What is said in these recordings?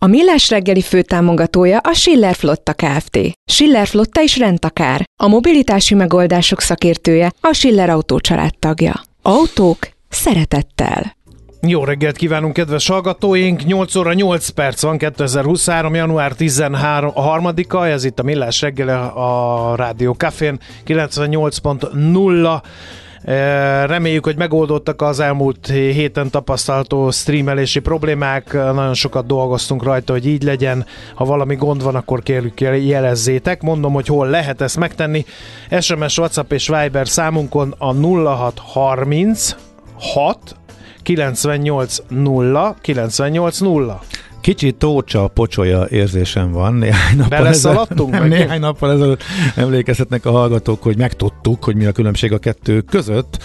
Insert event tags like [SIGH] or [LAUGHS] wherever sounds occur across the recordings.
A Millás reggeli főtámogatója a Schiller Flotta Kft. Schiller Flotta is rendtakár. A mobilitási megoldások szakértője a Schiller Autó tagja. Autók szeretettel. Jó reggelt kívánunk, kedves hallgatóink! 8 óra 8 perc van, 2023. január 13 a harmadika, ez itt a Millás reggele a Rádió Cafén 98.0 Reméljük, hogy megoldottak az elmúlt héten tapasztalható streamelési problémák. Nagyon sokat dolgoztunk rajta, hogy így legyen. Ha valami gond van, akkor kérjük jelezzétek. Mondom, hogy hol lehet ezt megtenni. SMS, WhatsApp és Viber számunkon a 0630 6 98 0 98 0. Kicsit tócsa, pocsolya érzésem van. Néhány nappal ezelőtt, [LAUGHS] meg? Néhány nappal ezelőtt emlékezhetnek a hallgatók, hogy megtudtuk, hogy mi a különbség a kettő között.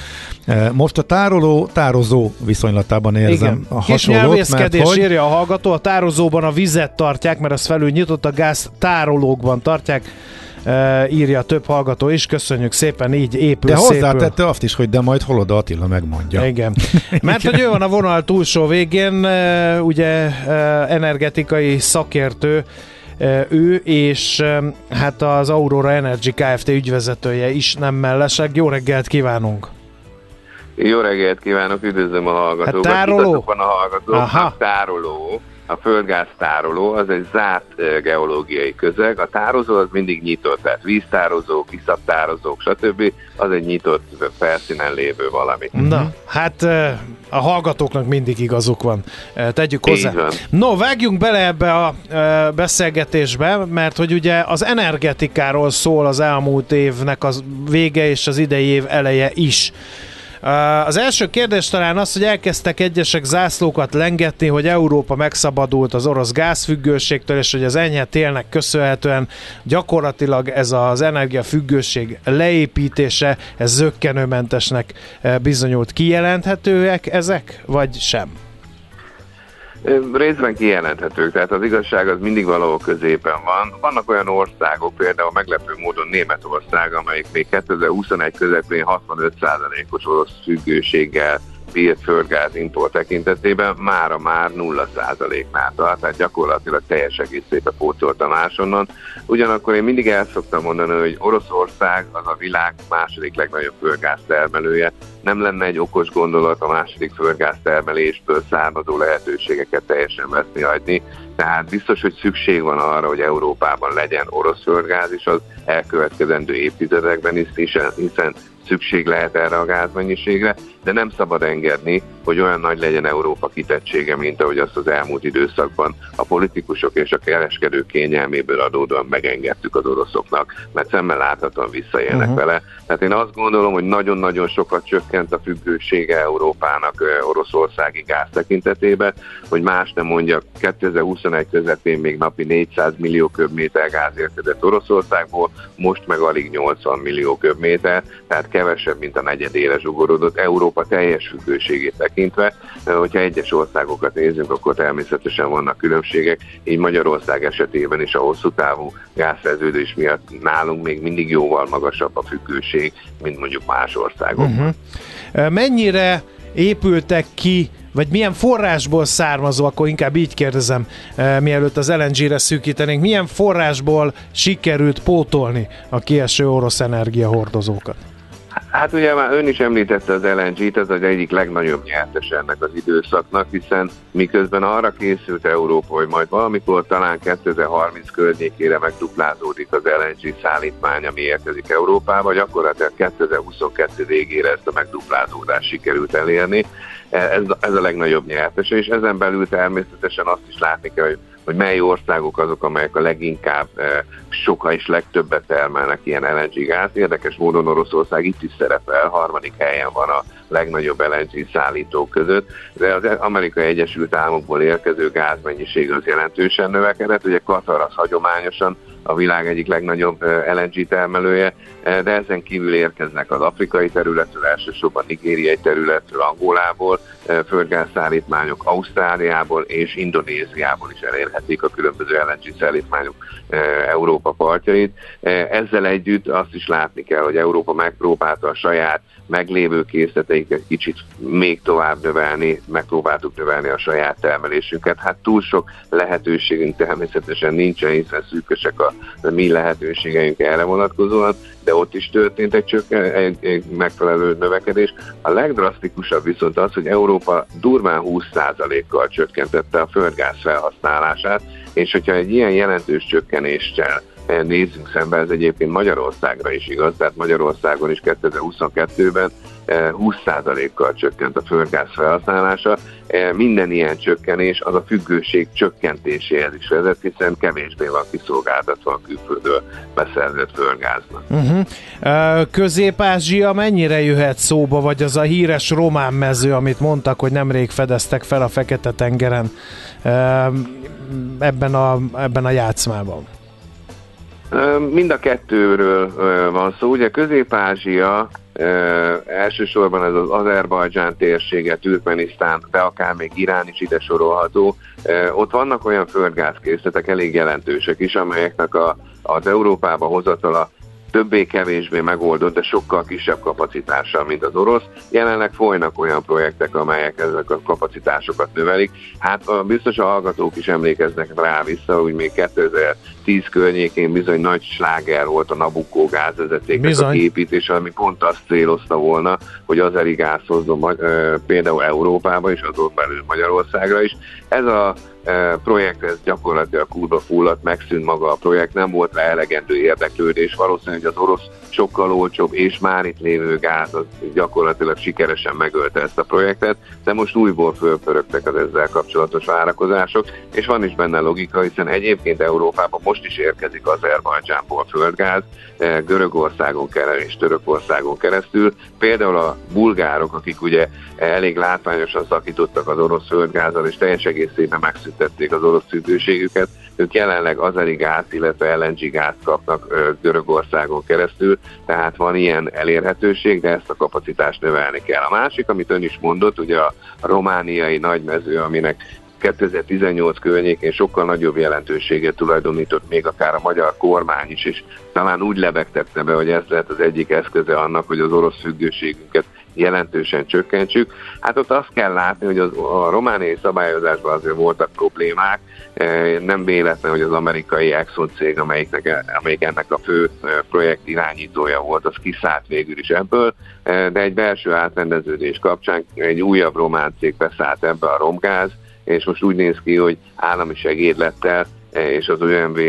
E, most a tároló, tározó viszonylatában érzem Igen. a hasonlót. Kis mert hogy... írja a hallgató, a tározóban a vizet tartják, mert az felül nyitott, a gáz tárolókban tartják írja több hallgató is, köszönjük szépen, így épül De hozzátette azt is, hogy de majd Holoda Attila megmondja. Igen. [LAUGHS] Mert hogy ő van a vonal túlsó végén, ugye energetikai szakértő, ő, és hát az Aurora Energy Kft. ügyvezetője is nem mellesleg. Jó reggelt kívánunk! Jó reggelt kívánok, üdvözlöm a hallgatókat. Hát tároló? Van a hallgatók, Aha. tároló a földgáz tároló az egy zárt geológiai közeg, a tározó az mindig nyitott, tehát víztározók, iszaptározók, stb. az egy nyitott felszínen lévő valami. Na, hát a hallgatóknak mindig igazuk van. Tegyük hozzá. No, vágjunk bele ebbe a beszélgetésbe, mert hogy ugye az energetikáról szól az elmúlt évnek az vége és az idei év eleje is. Az első kérdés talán az, hogy elkezdtek egyesek zászlókat lengetni, hogy Európa megszabadult az orosz gázfüggőségtől, és hogy az enyhe télnek köszönhetően gyakorlatilag ez az energiafüggőség leépítése, ez zöggenőmentesnek bizonyult. Kijelenthetőek ezek, vagy sem? Részben kijelenthetők, tehát az igazság az mindig valahol középen van. Vannak olyan országok, például meglepő módon Németország, amelyik még 2021 közepén 65%-os orosz függőséggel bírt földgáz import tekintetében mára már 0%-nál tart, tehát gyakorlatilag teljes egészét a pótolta másonnan. Ugyanakkor én mindig el szoktam mondani, hogy Oroszország az a világ második legnagyobb földgáz termelője, nem lenne egy okos gondolat a második földgáz termelésből származó lehetőségeket teljesen veszni hagyni, tehát biztos, hogy szükség van arra, hogy Európában legyen orosz földgáz is az elkövetkezendő évtizedekben is, hiszen szükség lehet erre a gázmennyiségre, de nem szabad engedni, hogy olyan nagy legyen Európa kitettsége, mint ahogy azt az elmúlt időszakban a politikusok és a kereskedők kényelméből adódóan megengedtük az oroszoknak, mert szemmel láthatóan visszaélnek uh-huh. vele. Tehát én azt gondolom, hogy nagyon-nagyon sokat csökkent a függősége Európának oroszországi gáz tekintetében, hogy más nem mondjak, 2021 közepén még napi 400 millió köbméter gáz érkezett Oroszországból, most meg alig 80 millió köbméter, tehát kevesebb, mint a negyedére zsugorodott Európa teljes függőségét tekintve. Hogyha egyes országokat nézzünk, akkor természetesen vannak különbségek, így Magyarország esetében is a hosszú távú gázszerződés miatt nálunk még mindig jóval magasabb a függőség, mint mondjuk más országokban. Uh-huh. Mennyire épültek ki vagy milyen forrásból származó, akkor inkább így kérdezem, mielőtt az LNG-re szűkítenénk, milyen forrásból sikerült pótolni a kieső orosz energiahordozókat? Hát ugye már ön is említette az LNG-t, ez az egyik legnagyobb nyertes ennek az időszaknak, hiszen miközben arra készült Európa, hogy majd valamikor talán 2030 környékére megduplázódik az LNG szállítmány, ami érkezik Európába, gyakorlatilag 2022 végére ezt a megduplázódást sikerült elérni. Ez, ez a legnagyobb nyertes, és ezen belül természetesen azt is látni kell, hogy hogy mely országok azok, amelyek a leginkább eh, soka és legtöbbet termelnek ilyen LNG gáz. Érdekes módon Oroszország itt is szerepel, harmadik helyen van a legnagyobb LNG szállítók között, de az Amerikai Egyesült Államokból érkező gázmennyiség az jelentősen növekedett, ugye Katar az hagyományosan a világ egyik legnagyobb LNG termelője, de ezen kívül érkeznek az afrikai területről, elsősorban nigériai területről, Angolából, földgázszállítmányok Ausztráliából és Indonéziából is elérhetik a különböző LNG szállítmányok Európa partjait. Ezzel együtt azt is látni kell, hogy Európa megpróbálta a saját meglévő készleteiket kicsit még tovább növelni, megpróbáltuk növelni a saját termelésünket. Hát túl sok lehetőségünk természetesen nincsen, hiszen szűkösek a, mi lehetőségeink erre vonatkozóan, de ott is történt egy, csökken, egy, egy megfelelő növekedés. A legdrasztikusabb viszont az, hogy Európa durván 20%-kal csökkentette a földgáz felhasználását, és hogyha egy ilyen jelentős csökkenéssel nézzünk szembe, ez egyébként Magyarországra is igaz, tehát Magyarországon is 2022-ben 20%-kal eh, csökkent a földgáz felhasználása. Eh, minden ilyen csökkenés az a függőség csökkentéséhez is vezet, hiszen kevésbé van kiszolgáltatva a külföldről beszerzett földgáznak. Uh-huh. Közép-Ázsia mennyire jöhet szóba, vagy az a híres román mező, amit mondtak, hogy nemrég fedeztek fel a Fekete-tengeren ebben a, ebben a játszmában? Mind a kettőről van szó. Ugye Közép-Ázsia elsősorban ez az Azerbajdzsán térsége, Türkmenisztán, de akár még Irán is ide sorolható. Ott vannak olyan földgázkészletek, elég jelentősek is, amelyeknek a, az Európába hozatala többé-kevésbé megoldott, de sokkal kisebb kapacitással, mint az orosz. Jelenleg folynak olyan projektek, amelyek ezek a kapacitásokat növelik. Hát biztos a hallgatók is emlékeznek rá vissza, hogy még 2010 környékén bizony nagy sláger volt a Nabucco gázvezetéknek a építése, ami pont azt célozta volna, hogy az elég gáz hozzon például Európába és azon belül Magyarországra is. Ez a projekt, ez gyakorlatilag kurva fulladt, megszűnt maga a projekt, nem volt rá elegendő érdeklődés, valószínűleg az orosz sokkal olcsóbb és már itt lévő gáz az gyakorlatilag sikeresen megölte ezt a projektet, de most újból fölpörögtek az ezzel kapcsolatos várakozások, és van is benne logika, hiszen egyébként Európában most is érkezik Azerbajdzsánból földgáz, Görögországon keresztül és Törökországon keresztül. Például a bulgárok, akik ugye elég látványosan szakítottak az orosz földgázzal, és teljes egészében megszüntették az orosz szűkőségüket, ők jelenleg azeri gáz, illetve LNG gáz kapnak Görögországon keresztül, tehát van ilyen elérhetőség, de ezt a kapacitást növelni kell. A másik, amit ön is mondott, ugye a romániai nagymező, aminek 2018 környékén sokkal nagyobb jelentőséget tulajdonított még akár a magyar kormány is, és talán úgy lebegtette be, hogy ez lehet az egyik eszköze annak, hogy az orosz függőségünket jelentősen csökkentsük. Hát ott azt kell látni, hogy az, a romániai szabályozásban azért voltak problémák, e, nem véletlen, hogy az amerikai Exxon cég, amelyiknek, amelyik ennek a fő e, projekt irányítója volt, az kiszállt végül is ebből, e, de egy belső átrendeződés kapcsán egy újabb román cég beszállt ebbe a romgáz, és most úgy néz ki, hogy állami segédlettel és az OMV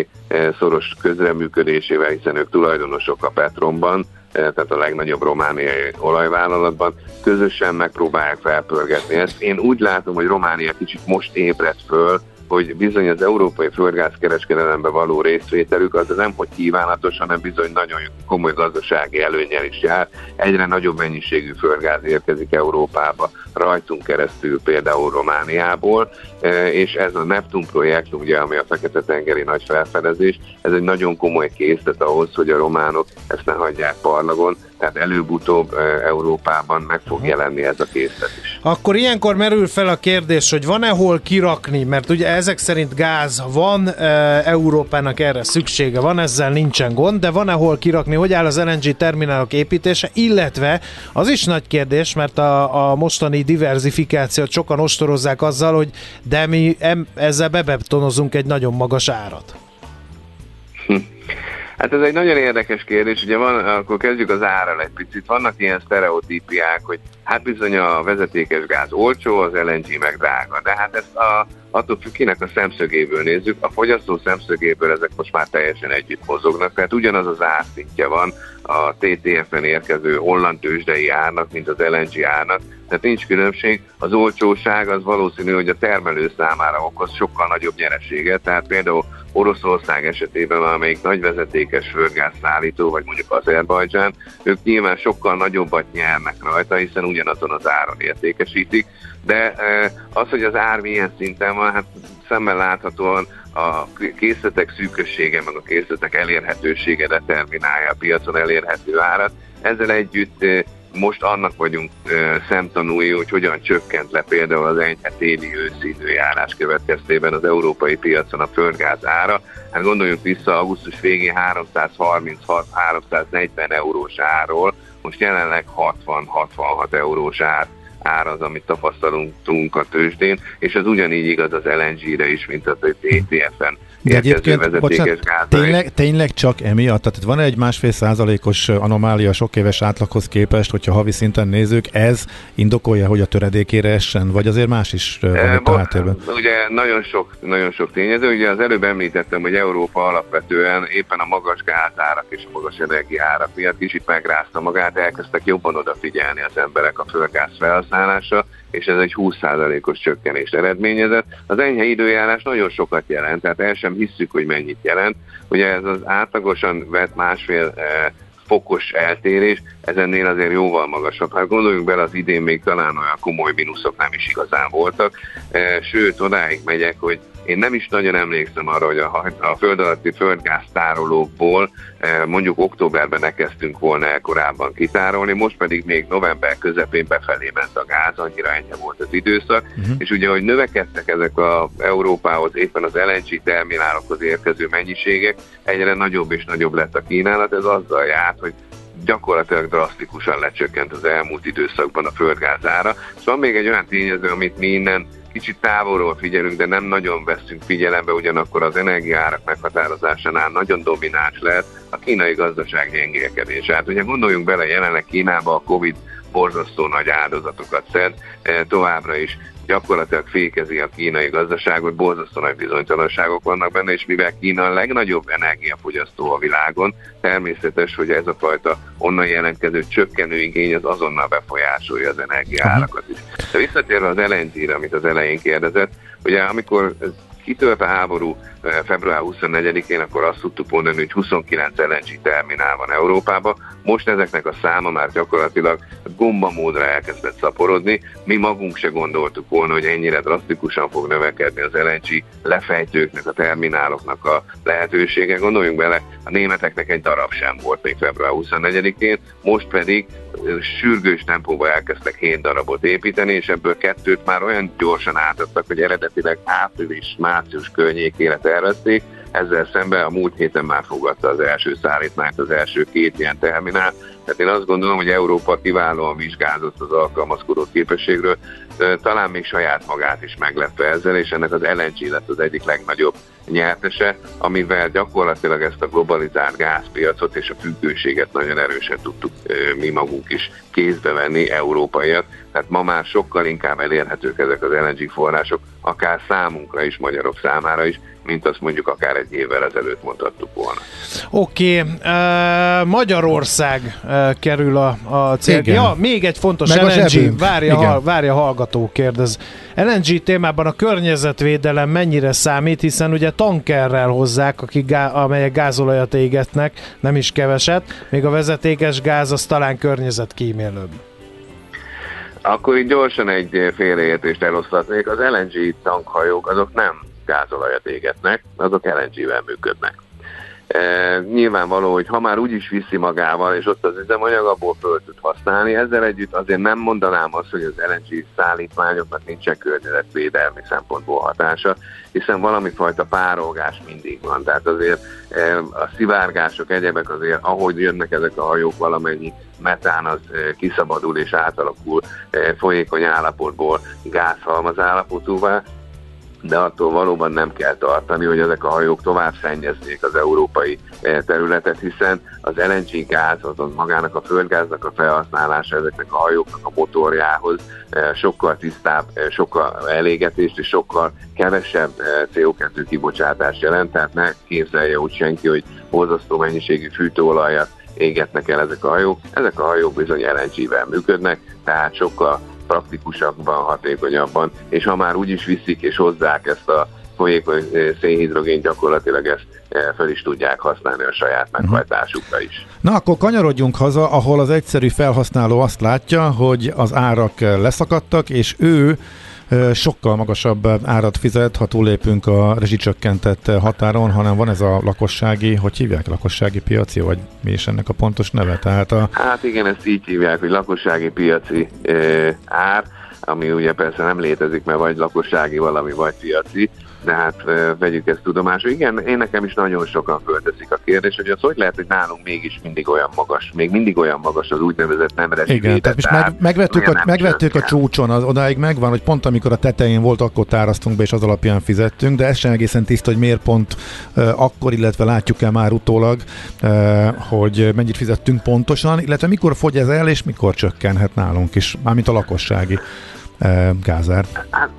szoros közreműködésével, hiszen ők tulajdonosok a Petronban, tehát a legnagyobb romániai olajvállalatban, közösen megpróbálják felpörgetni ezt. Én úgy látom, hogy Románia kicsit most ébredt föl, hogy bizony az európai földgázkereskedelemben való részvételük az nem hogy kívánatos, hanem bizony nagyon komoly gazdasági előnyel is jár. Egyre nagyobb mennyiségű földgáz érkezik Európába, rajtunk keresztül például Romániából, e, és ez a Neptun projekt, ugye, ami a Fekete-tengeri nagy felfedezés, ez egy nagyon komoly készlet ahhoz, hogy a románok ezt ne hagyják parlagon, tehát előbb-utóbb Európában meg fog jelenni ez a készlet is. Akkor ilyenkor merül fel a kérdés, hogy van-e hol kirakni, mert ugye ezek szerint gáz van, Európának erre szüksége van, ezzel nincsen gond, de van-e hol kirakni, hogy áll az LNG terminálok építése, illetve az is nagy kérdés, mert a, a mostani diversifikációt sokan ostorozzák azzal, hogy de mi ezzel bebetonozunk egy nagyon magas árat. Hát ez egy nagyon érdekes kérdés, ugye van, akkor kezdjük az árral egy picit. Vannak ilyen sztereotípiák, hogy hát bizony a vezetékes gáz olcsó, az LNG meg drága, de hát ezt a, attól függ, kinek a szemszögéből nézzük, a fogyasztó szemszögéből ezek most már teljesen együtt mozognak, tehát ugyanaz az árszintje van a TTF-en érkező holland tőzsdei árnak, mint az LNG árnak, tehát nincs különbség. Az olcsóság az valószínű, hogy a termelő számára okoz sokkal nagyobb nyereséget, tehát például Oroszország esetében, amelyik nagy vezetékes földgáz szállító, vagy mondjuk Azerbajdzsán, ők nyilván sokkal nagyobbat nyernek rajta, hiszen ugyanazon az áron értékesítik, de az, hogy az ár milyen szinten van, hát szemmel láthatóan a készletek szűkössége, meg a készletek elérhetősége determinálja a piacon elérhető árat. Ezzel együtt most annak vagyunk szemtanúi, hogy hogyan csökkent le például az enyhe téli őszi időjárás következtében az európai piacon a földgáz ára. Hát gondoljunk vissza, augusztus végén 336-340 eurós árról, most jelenleg 60-66 eurós ár ár az, amit tapasztalunk a tőzsdén, és ez ugyanígy igaz az LNG-re is, mint az ETF-en de egyébként, bocsánat, tényleg, tényleg csak emiatt? Tehát van egy másfél százalékos anomália sok éves átlaghoz képest, hogyha havi szinten nézzük, ez indokolja, hogy a töredékére essen, vagy azért más is van e, itt a háttérben? Ugye nagyon sok, nagyon sok tényező, ugye az előbb említettem, hogy Európa alapvetően éppen a magas gázárak és a magas energiárak miatt kicsit megrázta magát, elkezdtek jobban odafigyelni az emberek a földgáz felhasználása, és ez egy 20%-os csökkenést eredményezett. Az enyhe időjárás nagyon sokat jelent, tehát el sem hisszük, hogy mennyit jelent. Ugye ez az átlagosan vett másfél eh, fokos eltérés, ez ennél azért jóval magasabb. Hát gondoljunk bele, az idén még talán olyan komoly mínuszok nem is igazán voltak, eh, sőt, odáig megyek, hogy én nem is nagyon emlékszem arra, hogy a, a föld alatti földgáztárolókból eh, mondjuk októberben elkezdtünk volna el korábban kitárolni, most pedig még november közepén befelé ment a gáz, annyira ennyi volt az időszak, uh-huh. és ugye, hogy növekedtek ezek a Európához, éppen az LNG terminálokhoz érkező mennyiségek, egyre nagyobb és nagyobb lett a kínálat, ez azzal járt, hogy gyakorlatilag drasztikusan lecsökkent az elmúlt időszakban a földgáz ára. Szóval még egy olyan tényező, amit mi innen kicsit távolról figyelünk, de nem nagyon veszünk figyelembe, ugyanakkor az energiárak meghatározásánál nagyon domináns lehet a kínai gazdaság gyengélkedése. Hát ugye gondoljunk bele, jelenleg Kínába a Covid borzasztó nagy áldozatokat szed, eh, továbbra is gyakorlatilag fékezi a kínai gazdaságot, borzasztó nagy bizonytalanságok vannak benne, és mivel Kína a legnagyobb energiafogyasztó a világon, természetes, hogy ez a fajta onnan jelentkező csökkenő igény az azonnal befolyásolja az energiárakat is. De visszatérve az LNG-re, amit az elején kérdezett, ugye amikor kitört a háború február 24-én, akkor azt tudtuk mondani, hogy 29 LNG terminál van Európában. Most ezeknek a száma már gyakorlatilag gombamódra elkezdett szaporodni. Mi magunk se gondoltuk volna, hogy ennyire drasztikusan fog növekedni az LNG lefejtőknek, a termináloknak a lehetősége. Gondoljunk bele, a németeknek egy darab sem volt még február 24-én, most pedig sürgős tempóban elkezdtek 7 darabot építeni, és ebből kettőt már olyan gyorsan átadtak, hogy eredetileg április, március környékére tervezték, ezzel szemben a múlt héten már fogadta az első szállítmányt, az első két ilyen terminál. Tehát én azt gondolom, hogy Európa kiválóan vizsgázott az alkalmazkodó képességről, talán még saját magát is meglepve ezzel, és ennek az LNG lett az egyik legnagyobb nyertese, amivel gyakorlatilag ezt a globalizált gázpiacot és a függőséget nagyon erősen tudtuk mi magunk is kézbe venni európaiak. Tehát ma már sokkal inkább elérhetők ezek az LNG források, akár számunkra is, magyarok számára is, mint azt mondjuk akár egy évvel ezelőtt mondhattuk volna. Oké, okay. uh, Magyarország uh, kerül a, a cél. Ja, még egy fontos Meg LNG, várja, hal, várja hallgató, kérdez. LNG témában a környezetvédelem mennyire számít, hiszen ugye tankerrel hozzák, akik gá, amelyek gázolajat égetnek, nem is keveset, még a vezetékes gáz az talán környezetkímélőbb. Akkor így gyorsan egy félreértést elosztatnék. Az LNG tankhajók azok nem gázolajat égetnek, azok LNG-vel működnek. E, nyilvánvaló, hogy ha már úgyis viszi magával, és ott az üzemanyag, abból föl tud használni. Ezzel együtt azért nem mondanám azt, hogy az LNG szállítmányoknak nincsen környezetvédelmi szempontból hatása, hiszen valami fajta párolgás mindig van. Tehát azért e, a szivárgások, egyebek azért, ahogy jönnek ezek a hajók, valamennyi metán az e, kiszabadul és átalakul e, folyékony állapotból gázhalmaz állapotúvá, de attól valóban nem kell tartani, hogy ezek a hajók tovább szennyezzék az európai eh, területet, hiszen az LNG gáz, azon magának a földgáznak a felhasználása ezeknek a hajóknak a motorjához eh, sokkal tisztább, eh, sokkal elégetést és sokkal kevesebb CO2 kibocsátást jelent, tehát ne képzelje úgy senki, hogy borzasztó mennyiségű fűtőolajat égetnek el ezek a hajók. Ezek a hajók bizony LNG-vel működnek, tehát sokkal praktikusabban, hatékonyabban, és ha már úgy is viszik és hozzák ezt a folyékony szénhidrogén gyakorlatilag ezt fel is tudják használni a saját mhm. meghajtásukra is. Na akkor kanyarodjunk haza, ahol az egyszerű felhasználó azt látja, hogy az árak leszakadtak, és ő sokkal magasabb árat fizet, ha túlépünk a rezsicsökkentett határon, hanem van ez a lakossági, hogy hívják, lakossági piaci, vagy mi is ennek a pontos neve? Tehát a... Hát igen, ezt így hívják, hogy lakossági piaci ár, ami ugye persze nem létezik, mert vagy lakossági valami, vagy piaci, de hát vegyük ezt tudomásul. Igen, én nekem is nagyon sokan fölteszik a kérdés, hogy az hogy lehet, hogy nálunk mégis mindig olyan magas, még mindig olyan magas az úgynevezett nem Igen, tehát most meg, megvettük, a, megvettük a csúcson, az odáig megvan, hogy pont amikor a tetején volt, akkor tárasztunk be, és az alapján fizettünk, de ez sem egészen tiszta, hogy miért pont uh, akkor, illetve látjuk el már utólag, uh, hogy mennyit fizettünk pontosan, illetve mikor fogy ez el, és mikor csökkenhet nálunk is, mármint a lakossági uh, gázár. Hát,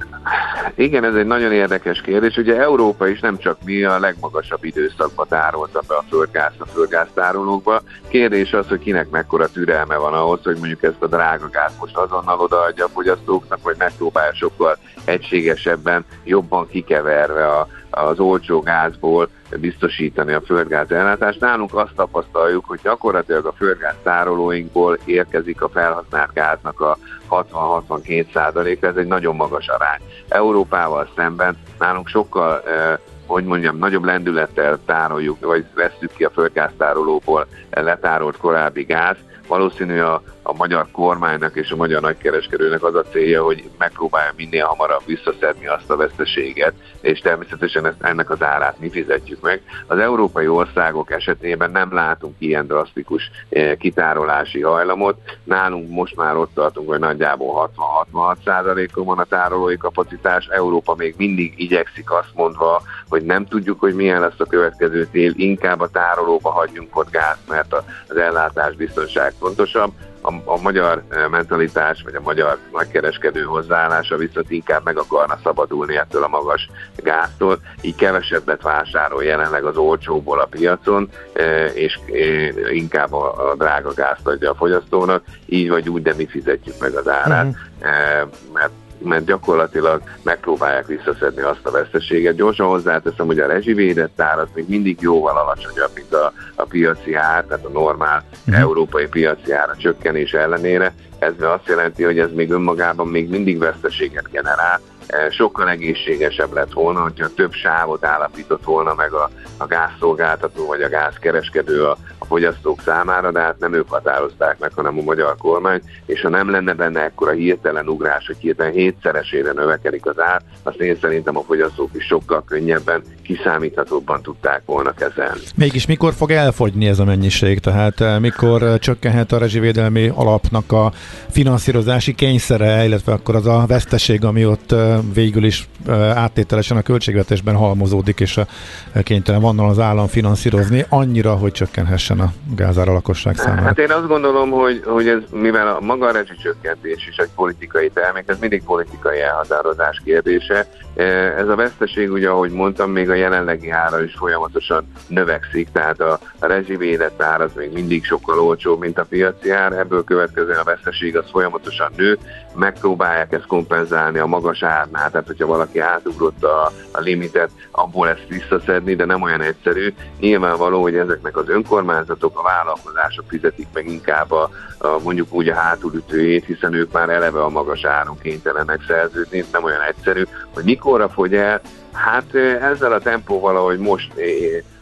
igen, ez egy nagyon érdekes kérdés. Ugye Európa is nem csak mi a legmagasabb időszakban tárolta be a földgázt a földgáztárolókba. Kérdés az, hogy kinek mekkora türelme van ahhoz, hogy mondjuk ezt a drága gázt most azonnal odaadja a fogyasztóknak, vagy megpróbálja sokkal egységesebben, jobban kikeverve a, az olcsó gázból biztosítani a földgáz ellátást. Nálunk azt tapasztaljuk, hogy gyakorlatilag a földgáz tárolóinkból érkezik a felhasznált gáznak a 60-62 százaléka, ez egy nagyon magas arány. Európával szemben nálunk sokkal eh, hogy mondjam, nagyobb lendülettel tároljuk, vagy vesszük ki a földgáztárolóból letárolt korábbi gáz. Valószínű a a magyar kormánynak és a magyar nagykereskedőnek az a célja, hogy megpróbálja minél hamarabb visszaszedni azt a veszteséget, és természetesen ezt, ennek az árát mi fizetjük meg. Az európai országok esetében nem látunk ilyen drasztikus eh, kitárolási hajlamot. Nálunk most már ott tartunk, hogy nagyjából 60-66%-on van a tárolói kapacitás. Európa még mindig igyekszik azt mondva, hogy nem tudjuk, hogy milyen lesz a következő tél, inkább a tárolóba hagyjunk ott gáz, mert az ellátás biztonság fontosabb a, a magyar eh, mentalitás, vagy a magyar nagykereskedő hozzáállása viszont inkább meg akarna szabadulni ettől a magas gáztól, így kevesebbet vásárol jelenleg az olcsóból a piacon, eh, és eh, inkább a, a drága gázt adja a fogyasztónak, így vagy úgy, de mi fizetjük meg az árát, uh-huh. mert mert gyakorlatilag megpróbálják visszaszedni azt a veszteséget. Gyorsan hozzáteszem, hogy a rezsivédett ár az még mindig jóval alacsonyabb, mint a, a piaci ár, tehát a normál uh-huh. európai piaci ár a csökkenés ellenére. Ez azt jelenti, hogy ez még önmagában még mindig veszteséget generál, sokkal egészségesebb lett volna, hogyha több sávot állapított volna meg a, a gázszolgáltató vagy a gázkereskedő a, a fogyasztók számára, de hát nem ők határozták meg, hanem a magyar kormány, és ha nem lenne benne ekkora hirtelen ugrás, hogy hirtelen hétszeresére növekedik az ár, azt én szerintem a fogyasztók is sokkal könnyebben, kiszámíthatóbban tudták volna kezelni. Mégis mikor fog elfogyni ez a mennyiség? Tehát eh, mikor eh, csökkenhet a rezsivédelmi alapnak a finanszírozási kényszere, illetve akkor az a veszteség, ami ott eh, végül is áttételesen a költségvetésben halmozódik, és kénytelen van az állam finanszírozni annyira, hogy csökkenhessen a gázára lakosság számára? Hát én azt gondolom, hogy, hogy ez, mivel a maga a rezsicsökkentés is egy politikai termék, ez mindig politikai elhatározás kérdése. Ez a veszteség, ugye, ahogy mondtam, még a jelenlegi ára is folyamatosan növekszik, tehát a, a rezsivédett ár az még mindig sokkal olcsóbb, mint a piaci ár, ebből következően a veszteség az folyamatosan nő, megpróbálják ezt kompenzálni a magas árnál, tehát hogyha valaki átugrott a, a limitet, abból ezt visszaszedni, de nem olyan egyszerű. Nyilvánvaló, hogy ezeknek az önkormányzatok, a vállalkozások fizetik meg inkább a, a mondjuk úgy a hátulütőjét, hiszen ők már eleve a magas áron kénytelenek szerződni, nem olyan egyszerű, hogy mikorra fogy el, hát ezzel a tempóval, ahogy most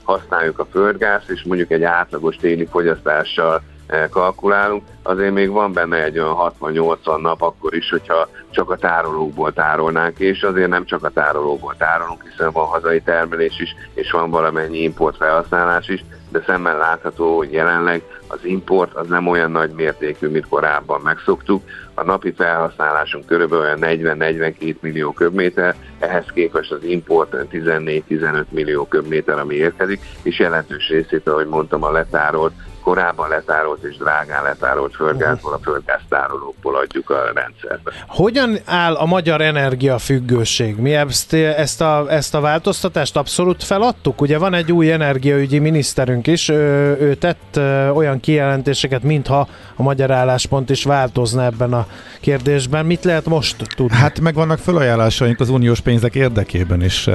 használjuk a földgázt, és mondjuk egy átlagos téli fogyasztással kalkulálunk, azért még van benne egy olyan 60-80 nap akkor is, hogyha csak a tárolókból tárolnánk, és azért nem csak a tárolókból tárolunk, hiszen van hazai termelés is, és van valamennyi import felhasználás is, de szemmel látható, hogy jelenleg az import az nem olyan nagy mértékű, mint korábban megszoktuk. A napi felhasználásunk körülbelül 40-42 millió köbméter, ehhez képest az import 14-15 millió köbméter, ami érkezik, és jelentős részét, ahogy mondtam, a letárolt korábban letárolt és drágán letárolt földgázból, a földgáztárolókból adjuk a rendszerbe. Hogyan áll a magyar energiafüggőség? Mi ezt, ezt, a, ezt a változtatást abszolút feladtuk? Ugye van egy új energiaügyi miniszterünk is, ő, ő tett olyan kijelentéseket, mintha a magyar álláspont is változna ebben a kérdésben. Mit lehet most tudni? Hát meg vannak felajánlásaink az uniós pénzek érdekében is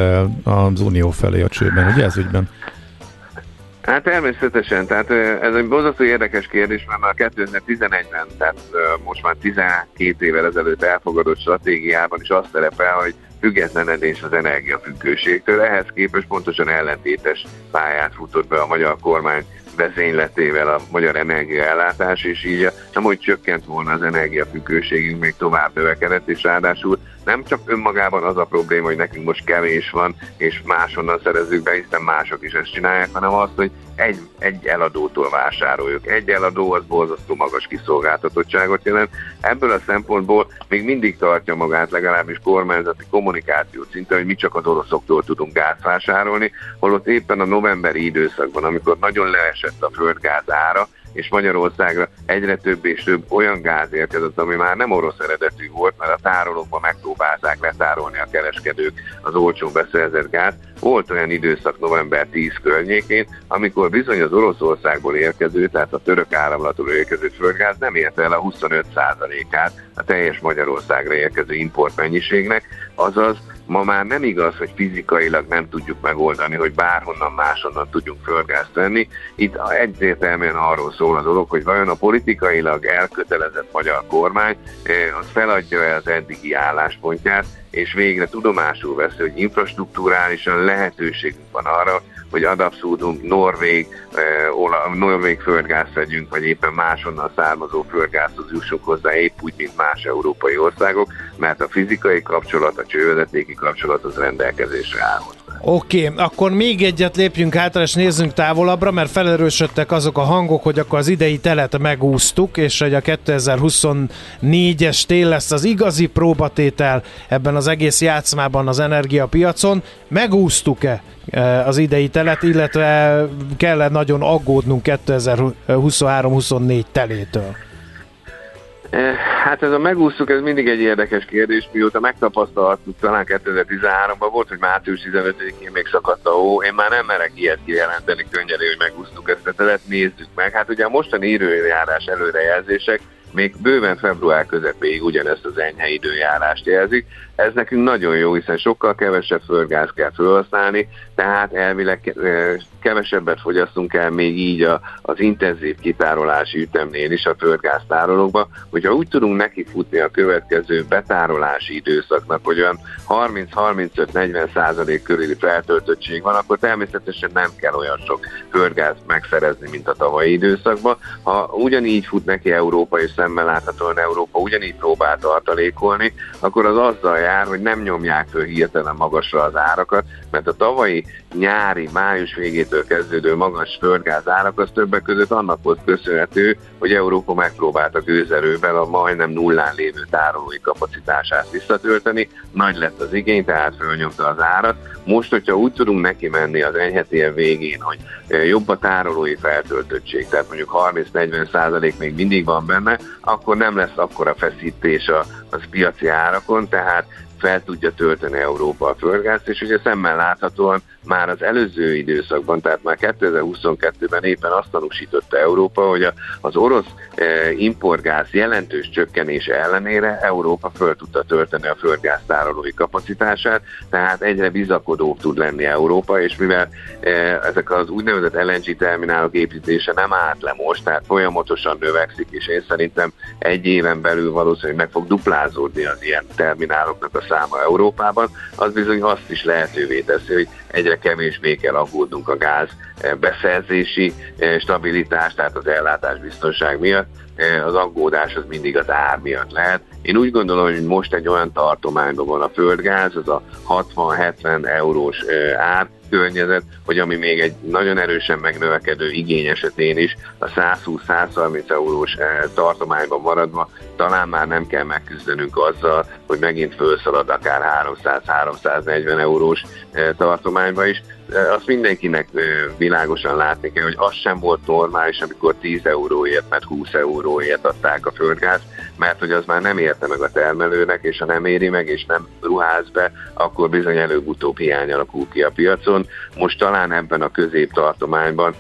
az unió felé a csőben, ugye ez ügyben? Hát természetesen, tehát ez egy bozasztó érdekes kérdés, mert már 2011-ben, tehát most már 12 évvel ezelőtt elfogadott stratégiában is azt szerepel, hogy függetlenedés az energiafüggőségtől. Ehhez képest pontosan ellentétes pályát futott be a magyar kormány vezényletével a magyar energiaellátás, és így nem hogy csökkent volna az energiafüggőségünk, még tovább növekedett, és ráadásul nem csak önmagában az a probléma, hogy nekünk most kevés van, és máshonnan szerezzük be, hiszen mások is ezt csinálják, hanem az, hogy egy, egy eladótól vásároljuk. Egy eladó az borzasztó magas kiszolgáltatottságot jelent. Ebből a szempontból még mindig tartja magát legalábbis kormányzati kommunikáció szinte, hogy mi csak az oroszoktól tudunk gáz vásárolni, holott éppen a novemberi időszakban, amikor nagyon leesett a földgáz ára, és Magyarországra egyre több és több olyan gáz érkezett, ami már nem orosz eredetű volt, mert a tárolókban megpróbálták letárolni a kereskedők az olcsón beszerzett gáz. Volt olyan időszak november 10 környékén, amikor bizony az Oroszországból érkező, tehát a török áramlatról érkező földgáz nem érte el a 25%-át a teljes Magyarországra érkező importmennyiségnek, azaz Ma már nem igaz, hogy fizikailag nem tudjuk megoldani, hogy bárhonnan máshonnan tudjunk földgázt venni. Itt egyértelműen arról szól a dolog, hogy vajon a politikailag elkötelezett magyar kormány eh, az feladja el az eddigi álláspontját, és végre tudomásul veszi, hogy infrastruktúrálisan lehetőségünk van arra, hogy ad abszurdum norvég, eh, norvég földgázt vegyünk, vagy éppen máshonnan származó földgázhoz jussunk hozzá, épp úgy, mint más európai országok, mert a fizikai kapcsolat, a csővezetéki kapcsolat az rendelkezésre áll Oké, okay, akkor még egyet lépjünk hátra, és nézzünk távolabbra, mert felerősödtek azok a hangok, hogy akkor az idei telet megúsztuk, és hogy a 2024-es tél lesz az igazi próbatétel ebben az egész játszmában az energiapiacon. Megúsztuk-e e, az idei telet, illetve kell nagyon aggódnunk 2023-24 telétől? Eh, hát ez a megúsztuk, ez mindig egy érdekes kérdés, mióta megtapasztaltuk, talán 2013-ban volt, hogy március 15-én még szakadt a hó, én már nem merek ilyet kijelenteni könnyedén, hogy megúsztuk ezt a telet, nézzük meg. Hát ugye a mostani időjárás előrejelzések még bőven február közepéig ugyanezt az enyhe időjárást jelzik. Ez nekünk nagyon jó, hiszen sokkal kevesebb földgáz kell felhasználni, tehát elvileg kevesebbet fogyasztunk el még így a, az intenzív kitárolási ütemnél is a földgáztárolókba, hogyha úgy tudunk neki futni a következő betárolási időszaknak, hogy olyan 30-35-40 százalék körüli feltöltöttség van, akkor természetesen nem kell olyan sok földgáz megszerezni, mint a tavalyi időszakban. Ha ugyanígy fut neki Európa, és szemmel láthatóan Európa ugyanígy próbál tartalékolni, akkor az azzal jár, hogy nem nyomják föl hirtelen magasra az árakat, mert a tavalyi nyári, május végétől kezdődő magas földgáz árak az többek között annak volt köszönhető, hogy Európa megpróbálta gőzerővel a majdnem nullán lévő tárolói kapacitását visszatölteni, nagy lett az igény, tehát fölnyomta az árat. Most, hogyha úgy tudunk neki menni az enyhetél végén, hogy eh, jobb a tárolói feltöltöttség, tehát mondjuk 30-40 százalék még mindig van benne, akkor nem lesz akkora feszítés a, az piaci árakon, tehát fel tudja tölteni Európa a földgázt, és ugye szemmel láthatóan már az előző időszakban, tehát már 2022-ben éppen azt tanúsította Európa, hogy az orosz eh, importgáz jelentős csökkenése ellenére Európa föl tudta tölteni a földgáztárolói kapacitását, tehát egyre bizakodóbb tud lenni Európa, és mivel eh, ezek az úgynevezett LNG terminálok építése nem állt le most, tehát folyamatosan növekszik, és én szerintem egy éven belül valószínűleg meg fog duplázódni az ilyen termináloknak a száma Európában, az bizony azt is lehetővé teszi, hogy egyre kevésbé kell aggódnunk a gáz eh, beszerzési eh, stabilitás, tehát az ellátás biztonság miatt, eh, az aggódás az mindig az ár miatt lehet. Én úgy gondolom, hogy most egy olyan tartományban van a földgáz, az a 60-70 eurós ár, környezet, hogy ami még egy nagyon erősen megnövekedő igény esetén is a 120-130 eurós eh, tartományban maradva talán már nem kell megküzdenünk azzal, hogy megint felszalad akár 300-340 eurós eh, tartományba is. Azt mindenkinek világosan látni kell, hogy az sem volt normális, amikor 10 euróért, mert 20 euróért adták a földgáz, mert hogy az már nem érte meg a termelőnek, és ha nem éri meg, és nem ruház be, akkor bizony előbb-utóbb hiány alakul ki a piacon. Most talán ebben a középtartományban,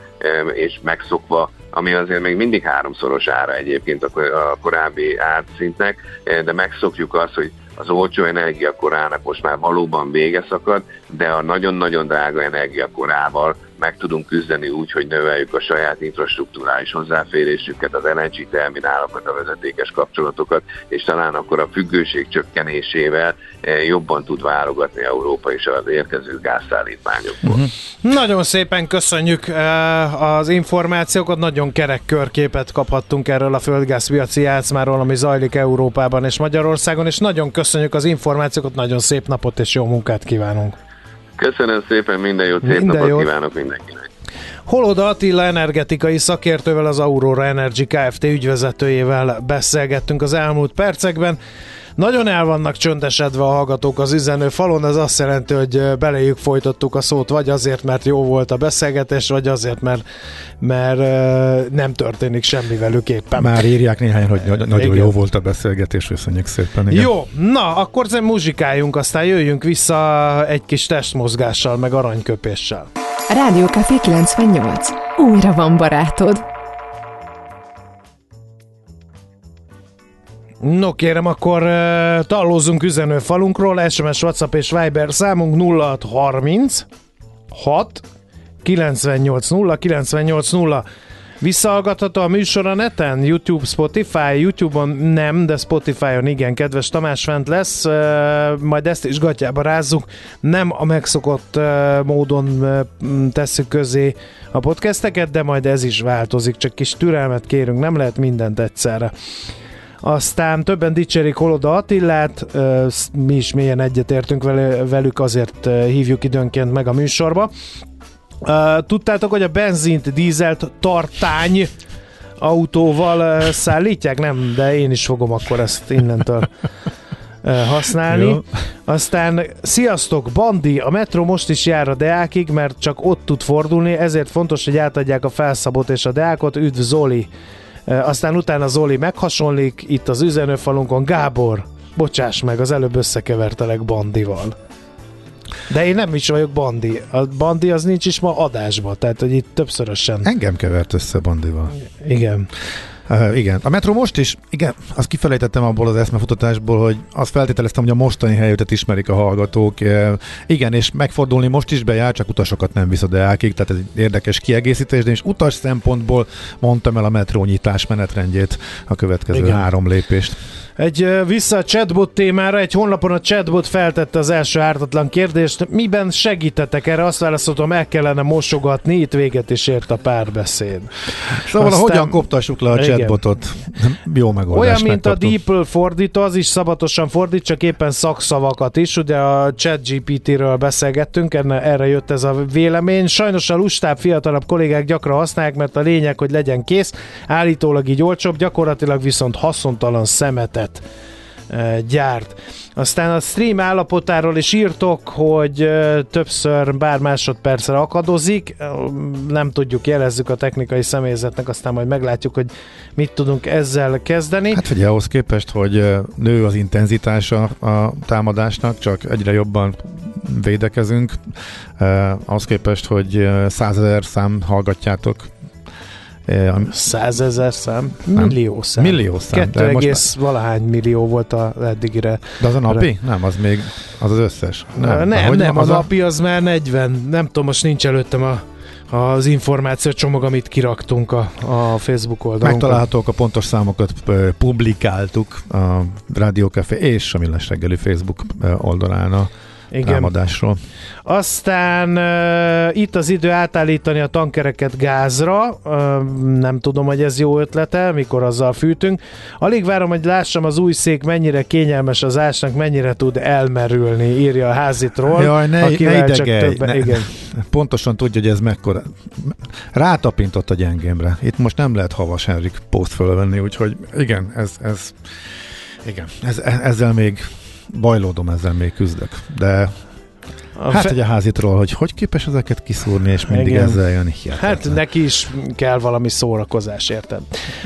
és megszokva ami azért még mindig háromszoros ára egyébként a korábbi árszintnek, de megszokjuk azt, hogy az olcsó energiakorának most már valóban vége szakad, de a nagyon-nagyon drága energiakorával meg tudunk küzdeni úgy, hogy növeljük a saját infrastruktúrális hozzáférésüket, az LNG terminálokat, a vezetékes kapcsolatokat, és talán akkor a függőség csökkenésével eh, jobban tud válogatni Európa is az érkező gázszállítmányokból. Uh-huh. Nagyon szépen köszönjük eh, az információkat, nagyon kerek körképet kaphattunk erről a földgázpiaci játszmáról, ami zajlik Európában és Magyarországon, és nagyon köszönjük az információkat, nagyon szép napot és jó munkát kívánunk! Köszönöm szépen, minden jót, szép minden napot jót. kívánok mindenkinek. Holoda Attila energetikai szakértővel, az Aurora Energy Kft. ügyvezetőjével beszélgettünk az elmúlt percekben. Nagyon el vannak csöndesedve a hallgatók az üzenő falon, ez azt jelenti, hogy belejük folytattuk a szót, vagy azért, mert jó volt a beszélgetés, vagy azért, mert, mert nem történik semmi velük éppen. Már írják néhányan, hogy nagyon igen. jó volt a beszélgetés, köszönjük szépen. Igen. Jó, na, akkor zem muzsikáljunk, aztán jöjjünk vissza egy kis testmozgással, meg aranyköpéssel. Rádió Café 98. Újra van barátod. No kérem, akkor uh, tallózzunk üzenőfalunkról, SMS, WhatsApp és Viber számunk 0630 6 98 0 98 0 Visszahallgatható a műsor a neten? YouTube, Spotify? YouTube-on nem, de Spotify-on igen, kedves Tamás fent lesz. Majd ezt is gatyába rázzuk. Nem a megszokott módon tesszük közé a podcasteket, de majd ez is változik. Csak kis türelmet kérünk, nem lehet mindent egyszerre. Aztán többen dicsérik Holoda Attillát, mi is mélyen egyetértünk velük, azért hívjuk időnként meg a műsorba. Tudtátok, hogy a benzint, dízelt tartány autóval szállítják? Nem, de én is fogom akkor ezt innentől használni. Jó. Aztán sziasztok, Bandi, a metro most is jár a Deákig, mert csak ott tud fordulni, ezért fontos, hogy átadják a felszabot és a Deákot. Üdv Zoli! Aztán utána Zoli meghasonlik, itt az üzenőfalunkon Gábor, bocsáss meg, az előbb összekevertelek Bandival. De én nem is vagyok Bandi. A Bandi az nincs is ma adásban, tehát hogy itt többszörösen. Engem kevert össze Bandival. Igen. Uh, igen. A metro most is, igen, azt kifelejtettem abból az eszmefutatásból, hogy azt feltételeztem, hogy a mostani helyütet ismerik a hallgatók. Uh, igen, és megfordulni most is bejár, csak utasokat nem visz a Deákig, tehát ez egy érdekes kiegészítés, de és utas szempontból mondtam el a metró nyitás menetrendjét, a következő igen. három lépést. Egy vissza a chatbot témára, egy honlapon a chatbot feltette az első ártatlan kérdést. Miben segítetek erre? Azt válaszoltam, el kellene mosogatni, itt véget is ért a párbeszéd. Szóval Aztán, hogyan koptassuk le a chatbotot? Jó megoldás. Olyan, mint megkaptuk. a DeepL fordító, az is szabatosan fordít, csak éppen szakszavakat is. Ugye a ChatGPT-ről beszélgettünk, erre jött ez a vélemény. Sajnos a lustább, fiatalabb kollégák gyakran használják, mert a lényeg, hogy legyen kész. Állítólag így olcsóbb, gyakorlatilag viszont haszontalan szemetet internet gyárt. Aztán a stream állapotáról is írtok, hogy többször bár másodpercre akadozik, nem tudjuk, jelezzük a technikai személyzetnek, aztán majd meglátjuk, hogy mit tudunk ezzel kezdeni. Hát figyelj, ahhoz képest, hogy nő az intenzitása a támadásnak, csak egyre jobban védekezünk, ahhoz képest, hogy százezer szám hallgatjátok Százezer szám? Millió szám. Millió szám. Kettő egész már... valahány millió volt a eddigire. De az a napi? Nem, az még az az összes. Nem, nem, nem az a napi az már 40. Nem tudom, most nincs előttem a az információ csomag, amit kiraktunk a, a Facebook oldalon. Megtalálhatók a pontos számokat, publikáltuk a Rádió Café és a Millás reggeli Facebook oldalán a Igen. támadásról. Aztán uh, itt az idő átállítani a tankereket gázra, uh, nem tudom, hogy ez jó ötlete, mikor azzal fűtünk. Alig várom, hogy lássam az új szék mennyire kényelmes az ásnak, mennyire tud elmerülni, írja a házitról. Jaj, ne, ne idegelj, többen, ne, igen. [LAUGHS] Pontosan tudja, hogy ez mekkora. Rátapintott a gyengémre. Itt most nem lehet Havas Henrik poszt fölvenni, úgyhogy igen, ez, ez igen, ez, ezzel még bajlódom, ezzel még küzdök. De a hát, fe... a házitról, hogy hogy képes ezeket kiszúrni, és mindig Igen. ezzel jön hihetetlen. Hát neki is kell valami szórakozás, érted?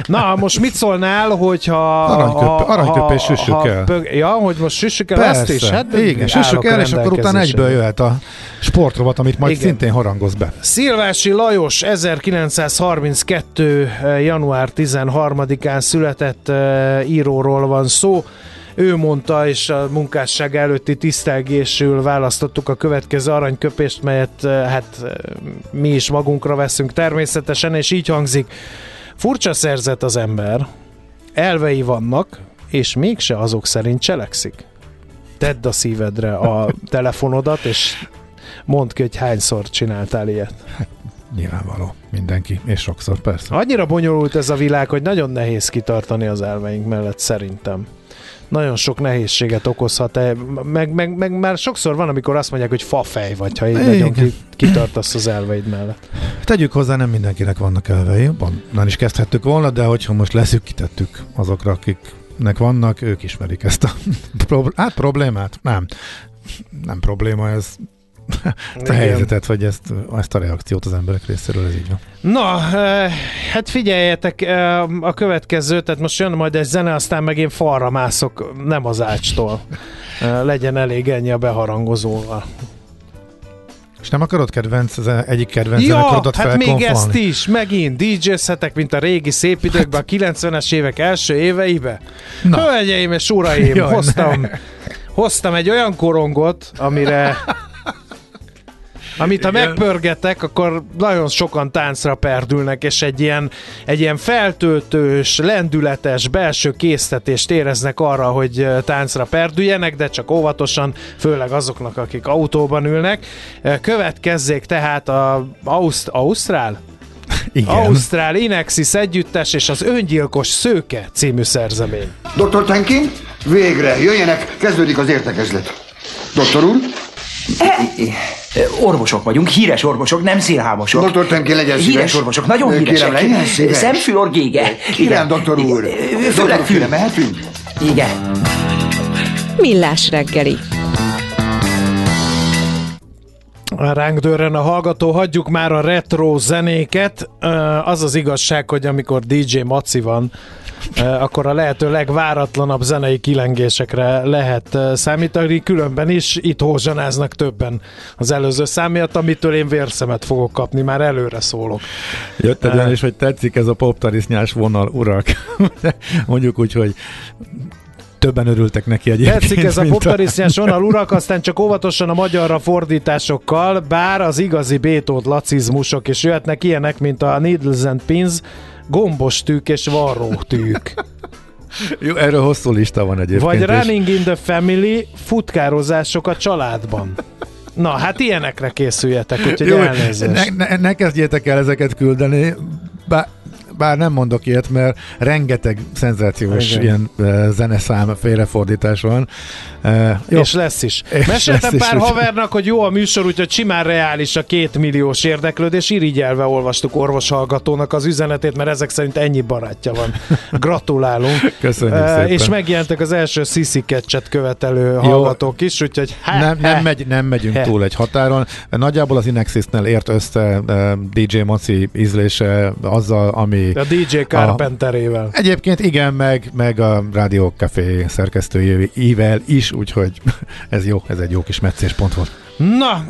Na, most mit szólnál, hogyha... Aranyköp, aranyköpés süssük el. Pög, ja, hogy most süssük el Persze. ezt is? Hát Igen, süssük el, és akkor utána egyből jöhet a sportrovat, amit majd Igen. szintén harangoz be. Szilvási Lajos 1932. január 13-án született uh, íróról van szó ő mondta, és a munkásság előtti tisztelgésül választottuk a következő aranyköpést, melyet eh, hát eh, mi is magunkra veszünk természetesen, és így hangzik. Furcsa szerzet az ember, elvei vannak, és mégse azok szerint cselekszik. Tedd a szívedre a [LAUGHS] telefonodat, és mondd ki, hogy hányszor csináltál ilyet. Nyilvánvaló. Mindenki, és sokszor persze. Annyira bonyolult ez a világ, hogy nagyon nehéz kitartani az elveink mellett szerintem nagyon sok nehézséget okozhat, -e. meg, meg, meg már sokszor van, amikor azt mondják, hogy fafej vagy, ha így Igen. nagyon kitartasz az elveid mellett. Tegyük hozzá, nem mindenkinek vannak elvei, nem is kezdhettük volna, de hogyha most leszűkítettük azokra, akiknek vannak, ők ismerik ezt a [LAUGHS] hát, problémát. Nem, nem probléma ez, ezt a helyzetet, vagy ezt, ezt a reakciót az emberek részéről, ez így van. Na, eh, hát figyeljetek, eh, a következő, tehát most jön majd egy zene, aztán meg én falra mászok, nem az ácstól. Eh, legyen elég ennyi a beharangozóval. És nem akarod kedvenc, egyik kedvenc ja, hát még ezt is, megint DJ-szetek, mint a régi szép időkben, hát. a 90-es évek első éveibe. Hölgyeim és uraim, Jaj, hoztam, hoztam egy olyan korongot, amire [LAUGHS] amit ha Igen. megpörgetek, akkor nagyon sokan táncra perdülnek, és egy ilyen, egy ilyen feltöltős, lendületes belső késztetést éreznek arra, hogy táncra perdüljenek, de csak óvatosan, főleg azoknak, akik autóban ülnek. Következzék tehát a Auszt- Ausztrál? Igen. Ausztrál Inexis együttes és az Öngyilkos Szőke című szerzemény. Dr. Tenkin, végre, jöjjenek, kezdődik az értekezlet. Doktor úr? Orvosok vagyunk, híres orvosok, nem szélhámosok. Doktor Tenki, legyen szíves. Híres orvosok, nagyon híresek. Kérem, legyen szíves. Szemfülorgége. Kérem, doktor úr. Főleg fül. mehetünk? Igen. Millás reggeli. Ránk dörren a hallgató, hagyjuk már a retro zenéket. Az az igazság, hogy amikor DJ Maci van, akkor a lehető legváratlanabb zenei kilengésekre lehet számítani, különben is itt hózsanáznak többen az előző szám miatt, amitől én vérszemet fogok kapni, már előre szólok. Jött egy uh, is, hogy tetszik ez a poptarisznyás vonal, urak. [LAUGHS] Mondjuk úgy, hogy többen örültek neki egyébként. Tetszik ez a poptarisznyás vonal, urak, aztán csak óvatosan a magyarra fordításokkal, bár az igazi bétót lacizmusok is jöhetnek ilyenek, mint a Needles and Pins, gombos tűk és varró tűk. [LAUGHS] Jó, erről hosszú lista van egyébként. Vagy Running in the Family, futkározások a családban. Na, hát ilyenekre készüljetek, úgyhogy Jó, elnézést. Ne, ne, ne kezdjétek el ezeket küldeni, bár bár nem mondok ilyet, mert rengeteg szenzációs Igen. ilyen uh, zeneszám félrefordítás van. Uh, jó. És lesz is. És Meséltem lesz pár is, havernak, hogy jó a műsor, úgyhogy simán reális a két milliós érdeklődés. Irigyelve olvastuk orvoshallgatónak az üzenetét, mert ezek szerint ennyi barátja van. [LAUGHS] Gratulálunk. Köszönjük uh, szépen. És megjelentek az első Sisi Ketchet követelő jó. hallgatók is, úgyhogy ha, nem, nem, megy, nem megyünk he. túl egy határon. Nagyjából az Inexisnél ért össze uh, DJ Maci ízlése azzal, ami a DJ Carpenterével. A, egyébként igen, meg, meg a Rádió Café szerkesztőjével is, úgyhogy ez jó, ez egy jó kis meccéspont volt. Na,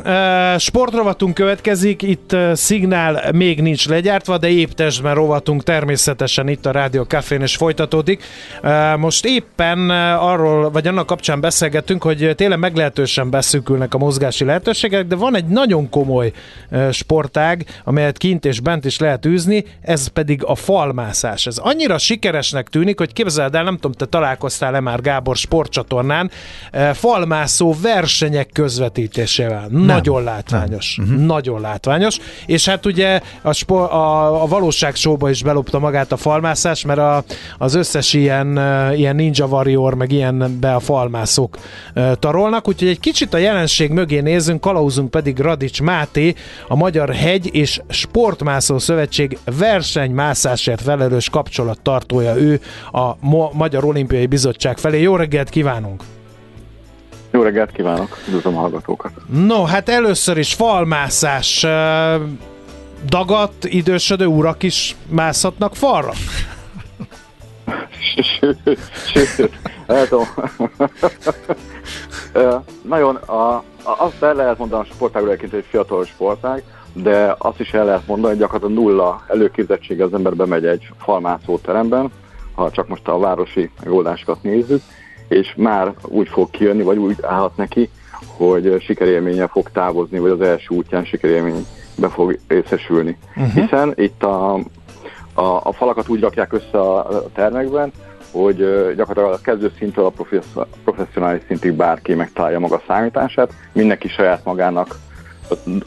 sportrovatunk következik, itt szignál még nincs legyártva, de épp testben rovatunk természetesen itt a Rádió Cafén és folytatódik. Most éppen arról, vagy annak kapcsán beszélgetünk, hogy tényleg meglehetősen beszűkülnek a mozgási lehetőségek, de van egy nagyon komoly sportág, amelyet kint és bent is lehet űzni, ez pedig a falmászás. Ez annyira sikeresnek tűnik, hogy képzeld el, nem tudom, te találkoztál-e már Gábor sportcsatornán, falmászó versenyek közvetítése Sevel. Nagyon látványos. Nem. Uh-huh. Nagyon látványos. És hát ugye a, spo- a, a valóság showba is belopta magát a falmászás, mert a, az összes ilyen, ilyen Ninja Warrior, meg ilyen be a falmászók tarolnak, úgyhogy egy kicsit a jelenség mögé nézzünk, kalauzunk pedig Radics Máté, a Magyar Hegy és Sportmászó Szövetség versenymászásért felelős kapcsolattartója ő a Magyar Olimpiai Bizottság felé. Jó reggelt kívánunk! Jó reggelt kívánok, üdvözlöm a hallgatókat. No, hát először is falmászás. Dagadt, idősödő urak is mászhatnak falra? [LAUGHS] Sőt. Nagyon, a, azt el lehet mondani a sportágról egyébként, hogy fiatal sportág, de azt is el lehet mondani, hogy gyakorlatilag nulla előképzettsége az ember bemegy egy falmászó teremben, ha csak most a városi megoldásokat nézzük, és már úgy fog kijönni, vagy úgy állhat neki, hogy sikerélménye fog távozni, vagy az első útján sikerélménybe fog részesülni. Uh-huh. Hiszen itt a, a, a falakat úgy rakják össze a termekben, hogy gyakorlatilag a kezdő szintől a professzionális szintig bárki megtalálja maga számítását, mindenki saját magának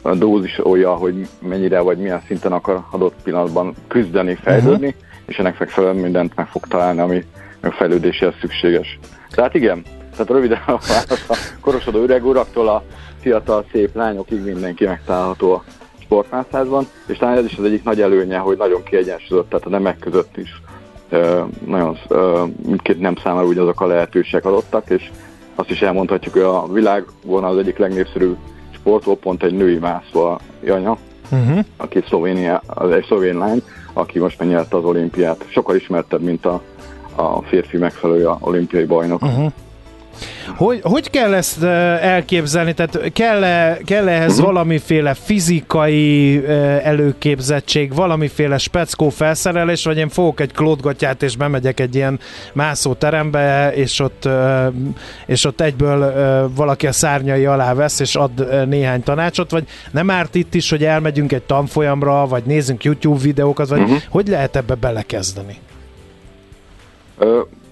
a dózis olyan, hogy mennyire vagy milyen szinten akar adott pillanatban küzdeni, fejlődni, uh-huh. és ennek megfelelően mindent meg fog találni, ami a fejlődéséhez szükséges. Tehát igen, tehát röviden a a korosodó öreg uraktól a fiatal szép lányokig mindenki megtalálható a sportmászásban, és talán ez is az egyik nagy előnye, hogy nagyon kiegyensúlyozott, tehát a nemek között is nagyon mindkét nem számára úgy azok a lehetőségek adottak, és azt is elmondhatjuk, hogy a világon az egyik legnépszerűbb sportoló pont egy női mászó anya, uh-huh. aki Szlovénia, az egy szlovén lány, aki most megnyerte az olimpiát. Sokkal ismertebb, mint a a férfi megfelelő olimpiai bajnok. Uh-huh. Hogy, hogy kell ezt elképzelni? Tehát kell-e, kell ehhez uh-huh. valamiféle fizikai előképzettség, valamiféle speckó felszerelés, vagy én fogok egy klódgatját és bemegyek egy ilyen mászóterembe, és ott, és ott egyből valaki a szárnyai alá vesz, és ad néhány tanácsot, vagy nem árt itt is, hogy elmegyünk egy tanfolyamra, vagy nézzünk YouTube videókat, vagy uh-huh. hogy lehet ebbe belekezdeni?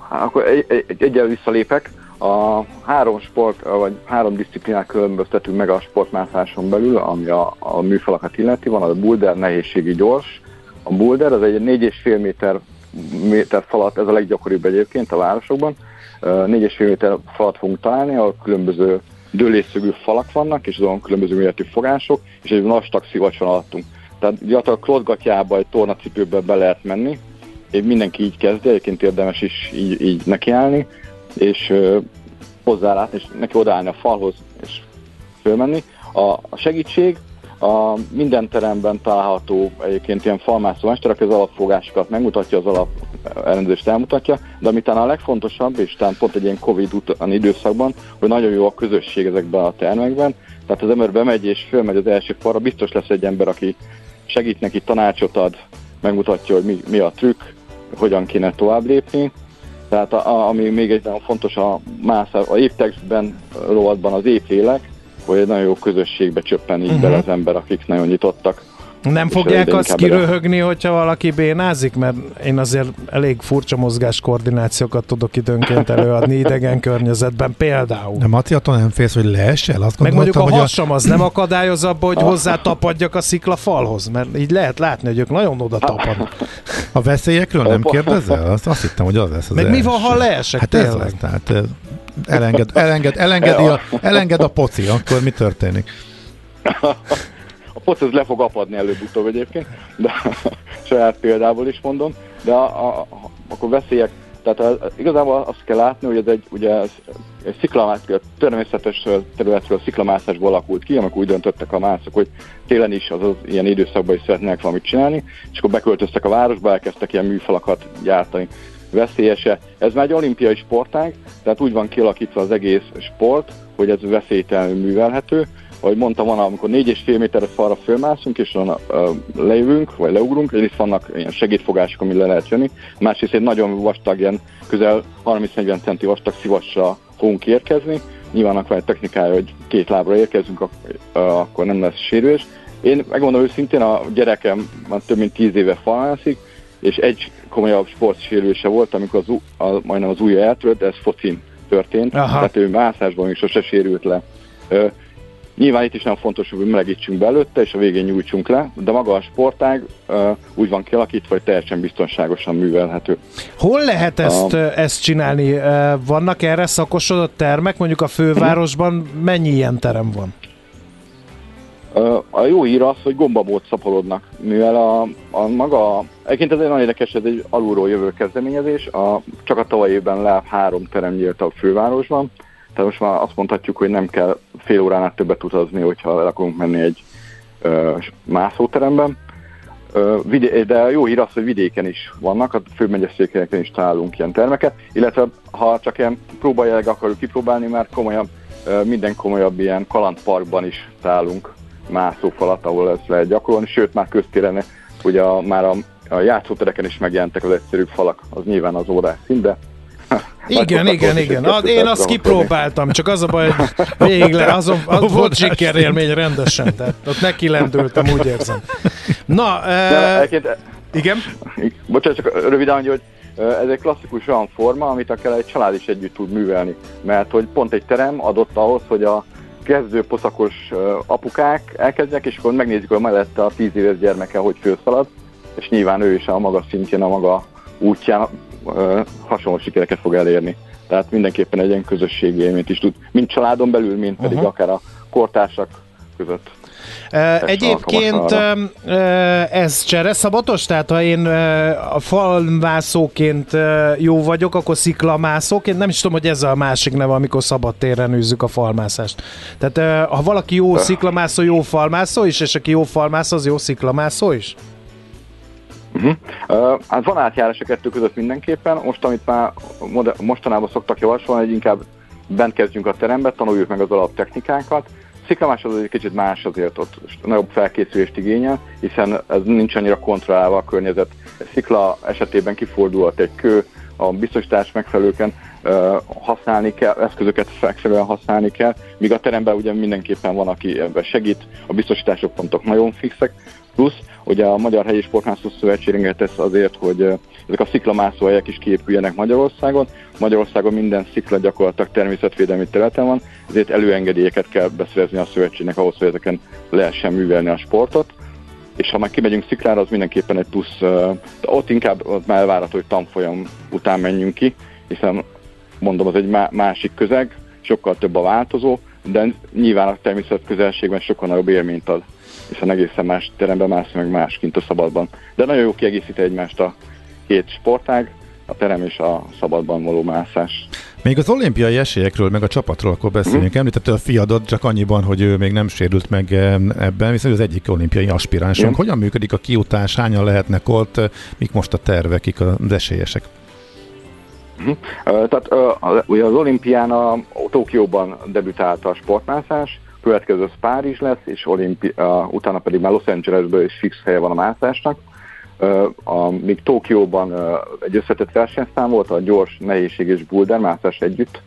Akkor egy, egy, egyen visszalépek. A három sport, vagy három disziplinát különböztetünk meg a sportmászáson belül, ami a, a műfalakat illeti. Van a boulder, nehézségi gyors. A boulder az egy 4,5 méter, méter falat, ez a leggyakoribb egyébként a városokban. 4,5 méter falat fogunk találni, ahol különböző dőlésszögű falak vannak, és azon különböző méretű fogások, és egy vastag szivacs van alattunk. Tehát gyakorlatilag klotgatjába, egy tornacipőbe be lehet menni, mindenki így kezdi, egyébként érdemes is így, így nekiállni, és uh, hozzálátni, és neki odaállni a falhoz, és fölmenni. A, a segítség a minden teremben található egyébként ilyen falmászó mester, aki az alapfogásokat megmutatja, az alap elrendezést elmutatja, de ami talán a legfontosabb, és talán pont egy ilyen Covid utáni időszakban, hogy nagyon jó a közösség ezekben a termekben, tehát az ember bemegy és fölmegy az első falra, biztos lesz egy ember, aki segít neki, tanácsot ad, megmutatja, hogy mi, mi a trükk, hogyan kéne tovább lépni. Tehát a, a, ami még egy nagyon fontos a más, a évtextben rovatban az éplélek, hogy egy nagyon jó közösségbe csöppen így uh-huh. bele az ember, akik nagyon nyitottak nem fogják azt kiröhögni, hogyha valaki bénázik? Mert én azért elég furcsa mozgás koordinációkat tudok időnként előadni idegen környezetben például. De Maci, attól nem félsz, hogy leesel? Azt Meg mondjuk a hasam az nem akadályoz abba, hogy [LAUGHS] hozzá tapadjak a szikla falhoz, mert így lehet látni, hogy ők nagyon oda tapadnak. A veszélyekről nem kérdezel? Azt, azt hittem, hogy az lesz az Meg első. mi van, ha leesek hát tényleg? Ez az, tehát elenged, elenged, elengedi a, elenged a poci, akkor mi történik? [LAUGHS] A poc az le fog apadni előbb-utóbb egyébként, de [LAUGHS] saját példából is mondom, de a, a, a, akkor veszélyek, tehát a, igazából azt kell látni, hogy ez egy, ugye ez, egy sziklamászás, természetes területről sziklamászásból alakult ki, amikor úgy döntöttek a mászok, hogy télen is, azaz ilyen időszakban is szeretnének valamit csinálni, és akkor beköltöztek a városba, elkezdtek ilyen műfalakat gyártani. Veszélyese. Ez már egy olimpiai sportág, tehát úgy van kialakítva az egész sport, hogy ez veszélytelenül művelhető, ahogy mondtam, van, amikor 4,5 méteres falra fölmászunk, és uh, lejövünk, vagy leugrunk, egyrészt vannak ilyen segédfogások, ami le lehet jönni, másrészt egy nagyon vastag, ilyen közel 30-40 centi vastag szivasra fogunk érkezni, nyilván van egy technikája, hogy két lábra érkezünk, akkor nem lesz sérülés. Én megmondom őszintén, a gyerekem már több mint 10 éve falmászik, és egy komolyabb sportsérülése volt, amikor az, a, majdnem az ujja eltört, de ez focin történt, Aha. tehát ő mászásban még sose sérült le. Nyilván itt is nem fontos, hogy melegítsünk belőtte, és a végén nyújtsunk le, de maga a sportág ö, úgy van kialakítva, hogy teljesen biztonságosan művelhető. Hol lehet ezt, a... ezt csinálni? Vannak erre szakosodott termek? Mondjuk a fővárosban mennyi ilyen terem van? A jó hír az, hogy gombabót szaporodnak, mivel a, a maga, egyébként ez egy nagyon érdekes, ez egy alulról jövő kezdeményezés, a, csak a tavaly évben le három terem nyílt a fővárosban, tehát most már azt mondhatjuk, hogy nem kell fél óránál többet utazni, hogyha el akarunk menni egy ö, mászóteremben. Ö, de jó hír az, hogy vidéken is vannak, a főmegyeszékelyeken is találunk ilyen termeket, illetve ha csak ilyen próbajelleg akarjuk kipróbálni, már komolyabb, ö, minden komolyabb ilyen kalandparkban is találunk mászófalat, ahol ezt lehet gyakorolni, sőt már köztéren ugye a, már a, a játszótereken is megjelentek az egyszerűbb falak, az nyilván az órás szint, de igen, igen, igen. A, én azt kipróbáltam, csak az a baj, hogy végig le, azon, az [LAUGHS] volt sikerélmény rendesen, tehát ott neki lendültem, úgy érzem. Na, e, igen? Bocsánat, csak röviden, hogy ez egy klasszikus olyan forma, amit akár egy család is együtt tud művelni, mert hogy pont egy terem adott ahhoz, hogy a kezdő poszakos apukák elkezdják, és akkor megnézik, hogy mellette a 10 éves gyermeke hogy főszalad, és nyilván ő is a maga szintjén, a maga útján hasonló sikereket fog elérni. Tehát mindenképpen egy ilyen közösségi élményt is tud, mind családon belül, mind pedig uh-huh. akár a kortársak között. Egyébként ez csere szabatos? Tehát ha én a falmászóként jó vagyok, akkor sziklamászóként, nem is tudom, hogy ez a másik neve, amikor téren űzzük a falmászást. Tehát ha valaki jó sziklamászó, jó falmászó is, és aki jó falmászó, az jó sziklamászó is? Uh-huh. Uh, hát van átjárás a kettő között mindenképpen. Most, amit már mostanában szoktak javasolni, hogy inkább bent kezdjünk a terembe, tanuljuk meg az alaptechnikákat, Sziklamás az egy kicsit más azért ott nagyobb felkészülést igényel, hiszen ez nincs annyira kontrollálva a környezet. A szikla esetében kifordulhat egy kő, a biztosítás megfelelően uh, használni kell, eszközöket megfelelően használni kell, míg a teremben ugye mindenképpen van, aki ebben segít, a biztosítások pontok nagyon fixek, plusz ugye a Magyar Helyi Sportmászó Szövetség tesz azért, hogy ezek a sziklamászóhelyek is kiépüljenek Magyarországon. Magyarországon minden szikla gyakorlatilag természetvédelmi területen van, ezért előengedélyeket kell beszerezni a szövetségnek ahhoz, hogy ezeken lehessen művelni a sportot. És ha már kimegyünk sziklára, az mindenképpen egy plusz, de ott inkább ott már elvárható, hogy tanfolyam után menjünk ki, hiszen mondom, az egy másik közeg, sokkal több a változó, de nyilván a természet közelségben sokkal nagyobb élményt ad, hiszen egészen más teremben mász meg másként a szabadban. De nagyon jó kiegészíti egymást a két sportág, a terem és a szabadban való mászás. Még az olimpiai esélyekről, meg a csapatról akkor beszélünk. Mm. Említette a fiadot csak annyiban, hogy ő még nem sérült meg ebben, viszont az egyik olimpiai aspiránsunk. Mm. Hogyan működik a kiutás, hányan lehetnek ott, mik most a tervek, kik az esélyesek? Mm. Uh, tehát ugye az olimpián a Tokióban debütált a sportmászás, következő az Párizs lesz, és olimpi, uh, utána pedig már Los Angelesből is fix helye van a mászásnak a, még Tokióban egy összetett versenyszám volt, a gyors, nehézség és boulder mászás együtt.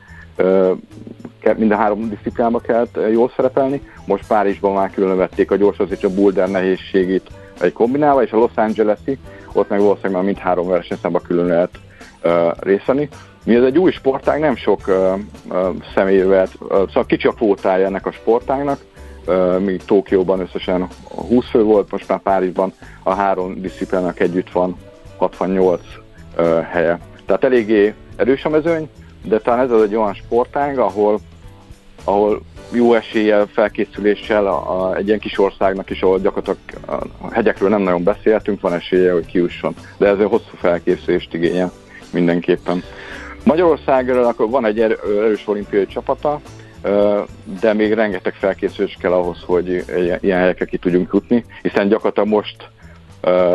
Mind a három disziplinában kellett jól szerepelni. Most Párizsban már külön vették a gyors és a boulder nehézségét egy kombinálva, és a Los Angeles-i, ott meg valószínűleg már mindhárom versenyszámban külön lehet részeni. Mi ez egy új sportág, nem sok uh, személyvel, uh, szóval kicsi a kvótája ennek a sportágnak, míg Tókióban összesen 20 fő volt, most már Párizsban a három disziplának együtt van 68 helye. Tehát eléggé erős a mezőny, de talán ez az egy olyan sportág, ahol, ahol jó eséllyel, felkészüléssel a, a, egy ilyen kis országnak is, ahol gyakorlatilag a hegyekről nem nagyon beszéltünk, van esélye, hogy kiusson. De ez egy hosszú felkészülést igényel mindenképpen. Magyarországra van egy erős olimpiai csapata, de még rengeteg felkészülés kell ahhoz, hogy ilyen helyekre ki tudjunk jutni, hiszen gyakorlatilag most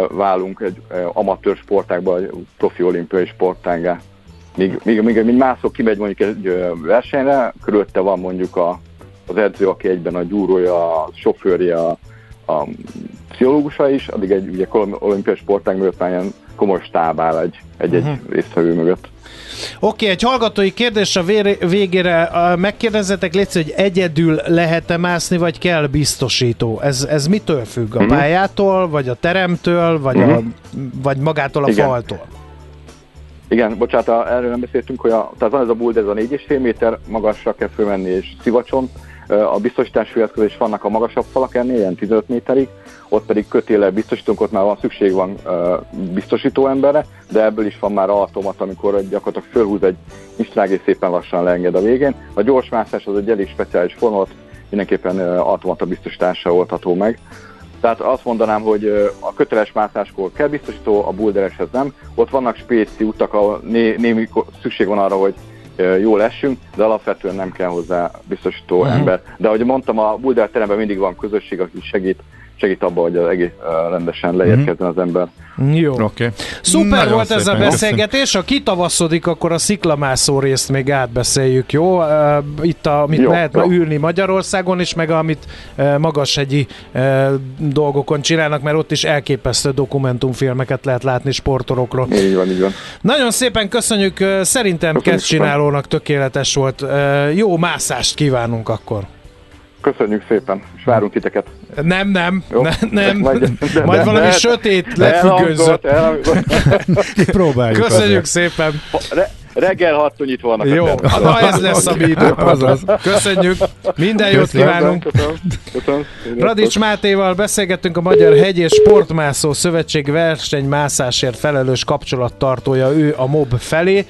válunk egy amatőr sportágba, egy profi olimpiai sportágá. Míg, míg, míg, míg mászó kimegy mondjuk egy versenyre, körülötte van mondjuk a az edző, aki egyben a gyúrója, a sofőrje, a, a pszichológusa is, addig egy ugye olimpiai sportág mögött már ilyen komoly stáb áll egy, egy, uh-huh. résztvevő mögött. Oké, egy hallgatói kérdés a végére. Megkérdezetek, légy, hogy egyedül lehet-e mászni, vagy kell biztosító? Ez, ez mitől függ? A uh-huh. pályától, vagy a teremtől, vagy, a, vagy magától a Igen. faltól? Igen, bocsánat, erről nem beszéltünk, hogy a, tehát van ez a buld, ez a 4,5 méter, magasra kell fölmenni és szivacson. A biztosítási eszköz is vannak a magasabb falak ennél, ilyen 15 méterig, ott pedig kötéle biztosítunk, ott már van szükség van biztosító emberre, de ebből is van már automat, amikor gyakorlatilag fölhúz egy istrág és szépen lassan leenged a végén. A gyors mászás az egy elég speciális fonat, mindenképpen automata biztosítása oldható meg. Tehát azt mondanám, hogy a köteles mászáskor kell biztosító, a buldereshez nem. Ott vannak spéci utak, ahol né- némi szükség van arra, hogy jól essünk, de alapvetően nem kell hozzá biztosító uh-huh. ember. De ahogy mondtam, a bulder teremben mindig van közösség, aki segít segít abba, hogy az egész rendesen leérkezzen az ember. Jó. Okay. Szuper Nagyon volt ez a beszélgetés. Ha kitavaszodik, akkor a sziklamászó részt még átbeszéljük, jó? Itt, a, amit jó, lehet jó. ülni Magyarországon is, meg amit magashegyi dolgokon csinálnak, mert ott is elképesztő dokumentumfilmeket lehet látni sportorokról. Így van, így van. Nagyon szépen köszönjük, szerintem kezdcsinálónak tökéletes volt. Jó mászást kívánunk akkor. Köszönjük szépen, és várunk titeket. Nem, nem, Jó? ne, nem. Majd, [LAUGHS] de, Majd valami de, sötét lefüggőzött. [LAUGHS] Próbáljuk. Köszönjük azért. szépen. Re, reggel hatszor nyitva vannak. Jó, na ez lesz a mi időnk. Köszönjük, minden jót kívánunk. Köszönöm. Köszönöm. Radics Mátéval beszélgettünk a Magyar Hegy és Sportmászó Szövetség versenymászásért felelős kapcsolattartója ő a MOB felé.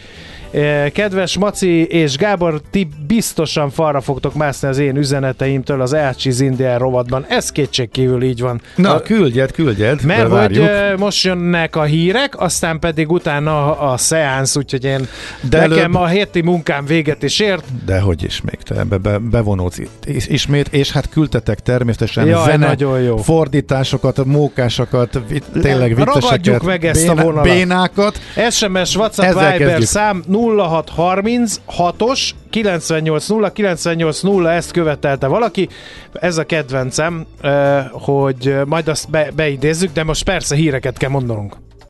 Kedves Maci és Gábor, ti biztosan falra fogtok mászni az én üzeneteimtől az Elcsi Zindiel rovatban. Ez kétségkívül így van. Na, a, küldjed, küldjed. Mert hogy most jönnek a hírek, aztán pedig utána a szeánsz, úgyhogy én De nekem előbb... a héti munkám véget is ért. De hogy is még te ebbe be, bevonódsz ismét, és hát küldtetek természetesen Jaj, zene, nagyon jó. fordításokat, mókásokat, tényleg vicceseket, Ragadjuk meg ezt béna, a vonalat. Bénákat. SMS, WhatsApp, Viber szám 0630 6-os 980 980 ezt követelte valaki. Ez a kedvencem, hogy majd azt be, beidézzük, de most persze híreket kell mondanunk.